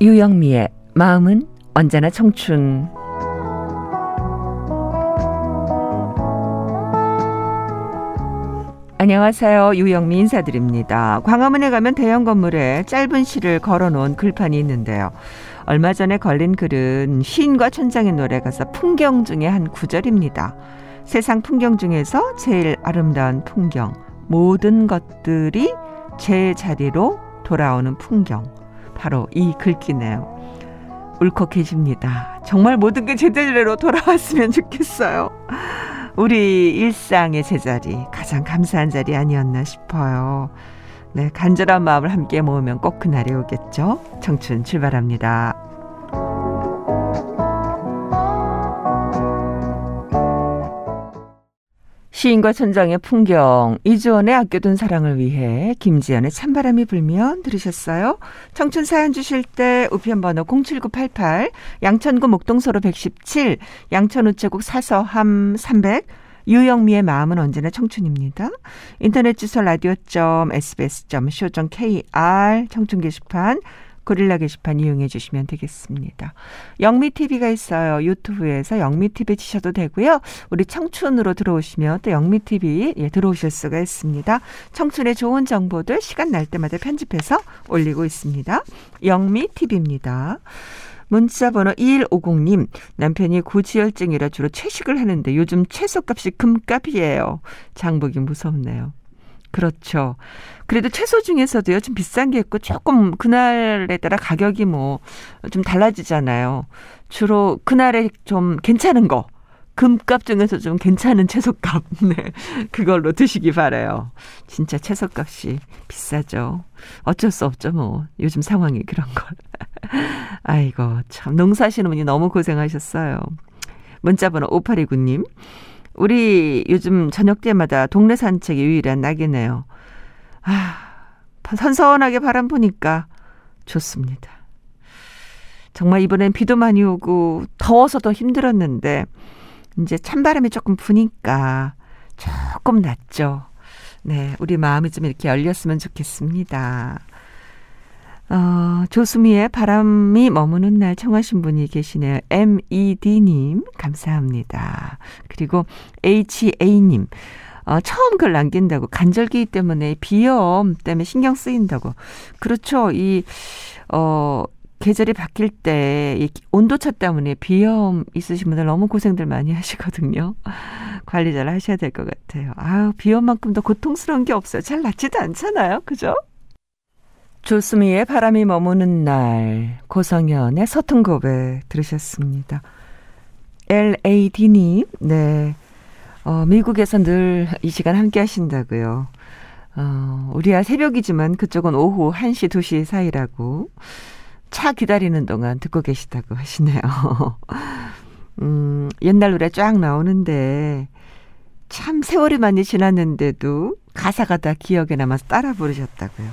유영미의 마음은 언제나 청춘. 안녕하세요. 유영미 인사드립니다. 광화문에 가면 대형 건물에 짧은 시를 걸어놓은 글판이 있는데요. 얼마 전에 걸린 글은 시인과 천장의 노래 가사 풍경 중의 한 구절입니다. 세상 풍경 중에서 제일 아름다운 풍경, 모든 것들이 제 자리로 돌아오는 풍경. 바로 이 글귀네요. 울컥해집니다. 정말 모든 게 제대로 돌아왔으면 좋겠어요. 우리 일상의 제자리, 가장 감사한 자리 아니었나 싶어요. 네, 간절한 마음을 함께 모으면 꼭 그날이 오겠죠? 청춘 출발합니다. 시인과 천장의 풍경, 이주원의 아껴둔 사랑을 위해 김지연의 찬바람이 불면 들으셨어요? 청춘 사연 주실 때 우편번호 07988, 양천구 목동서로 117, 양천우체국 사서함 300, 유영미의 마음은 언제나 청춘입니다. 인터넷 주소 라디오.sbs.co.kr 청춘 게시판 고릴라 게시판 이용해 주시면 되겠습니다. 영미 TV가 있어요. 유튜브에서 영미 TV 치셔도 되고요. 우리 청춘으로 들어오시면 또 영미 TV 예, 들어오실 수가 있습니다. 청춘의 좋은 정보들 시간 날 때마다 편집해서 올리고 있습니다. 영미 TV입니다. 문자 번호 2150님, 남편이 고지혈증이라 주로 채식을 하는데 요즘 채소값이 금값이에요. 장보기 무섭네요. 그렇죠. 그래도 채소 중에서도요, 좀 비싼 게 있고 조금 그날에 따라 가격이 뭐 좀 달라지잖아요. 주로 그날에 좀 괜찮은 거. 금값 중에서 좀 괜찮은 채소값. 네. 그걸로 드시기 바래요. 진짜 채소값이 비싸죠. 어쩔 수 없죠, 뭐. 요즘 상황이 그런 걸. 아이고, 참. 농사하시는 분이 너무 고생하셨어요. 문자번호 5829님. 우리 요즘 저녁 때마다 동네 산책이 유일한 낙이네요. 아, 선선하게 바람 부니까 좋습니다. 정말 이번엔 비도 많이 오고 더워서 더 힘들었는데 이제 찬바람이 조금 부니까 조금 낫죠. 네, 우리 마음이 좀 이렇게 열렸으면 좋겠습니다. 어, 조수미의 바람이 머무는 날 청하신 분이 계시네요. MED님, 감사합니다. 그리고 HA님, 어, 처음 글 남긴다고 간절기 때문에 비염 때문에 신경 쓰인다고. 그렇죠. 이, 어, 계절이 바뀔 때 이 온도차 때문에 비염 있으신 분들 너무 고생들 많이 하시거든요. 관리 잘 하셔야 될 것 같아요. 아유, 비염만큼 더 고통스러운 게 없어요. 잘 낫지도 않잖아요. 그죠? 조수미의 바람이 머무는 날, 고성현의 서툰 고백 들으셨습니다. LAD님, 네. 어, 미국에서 늘 이 시간 함께 하신다고요. 어, 우리야 새벽이지만 그쪽은 오후 1시, 2시 사이라고. 차 기다리는 동안 듣고 계시다고 하시네요. 음, 옛날 노래 쫙 나오는데, 참 세월이 많이 지났는데도 가사가 다 기억에 남아서 따라 부르셨다고요.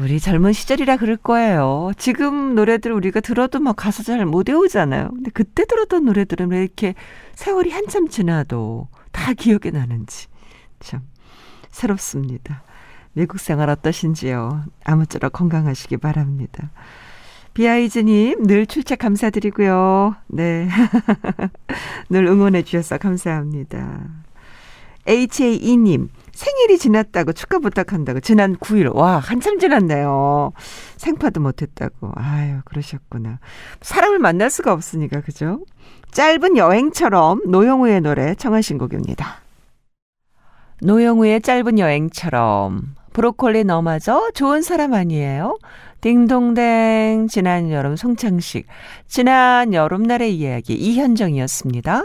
우리 젊은 시절이라 그럴 거예요. 지금 노래들 우리가 들어도 뭐 가사 잘 못 외우잖아요. 근데 그때 들었던 노래들은 왜 이렇게 세월이 한참 지나도 다 기억에 나는지 참 새롭습니다. 미국 생활 어떠신지요? 아무쪼록 건강하시기 바랍니다. 비아이즈님, 늘 출첵 감사드리고요. 네. 늘 응원해 주셔서 감사합니다. HAE님, 생일이 지났다고 축하 부탁한다고. 지난 9일. 와, 한참 지났네요. 생파도 못했다고. 아유, 그러셨구나. 사람을 만날 수가 없으니까, 그죠? 짧은 여행처럼 노영우의 노래 청하신 곡입니다. 노영우의 짧은 여행처럼. 브로콜리 너마저 좋은 사람 아니에요? 딩동댕 지난 여름 송창식 지난 여름날의 이야기 이현정이었습니다.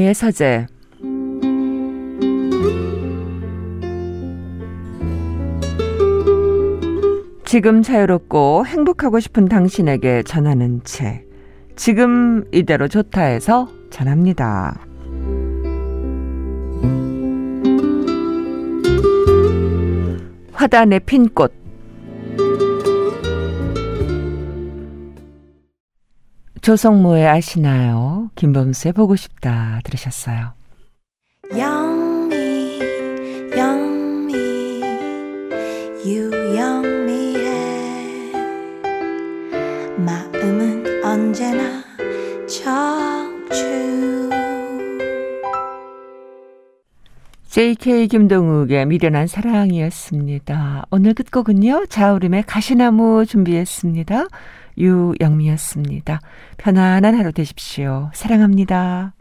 이은지의 서재 지금 자유롭고 행복하고 싶은 당신에게 전하는 책. 지금 이대로 좋다 해서 전합니다. 화단의 핀 꽃. 조성모의 아시나요? 김범수의 보고 싶다 들으셨어요. 영미 영미 유영미의 마음은 언제나 청춘 JK 김동욱의 미련한 사랑이었습니다. 오늘 끝곡은요. 자우림의 가시나무 준비했습니다. 유영미였습니다. 편안한 하루 되십시오. 사랑합니다.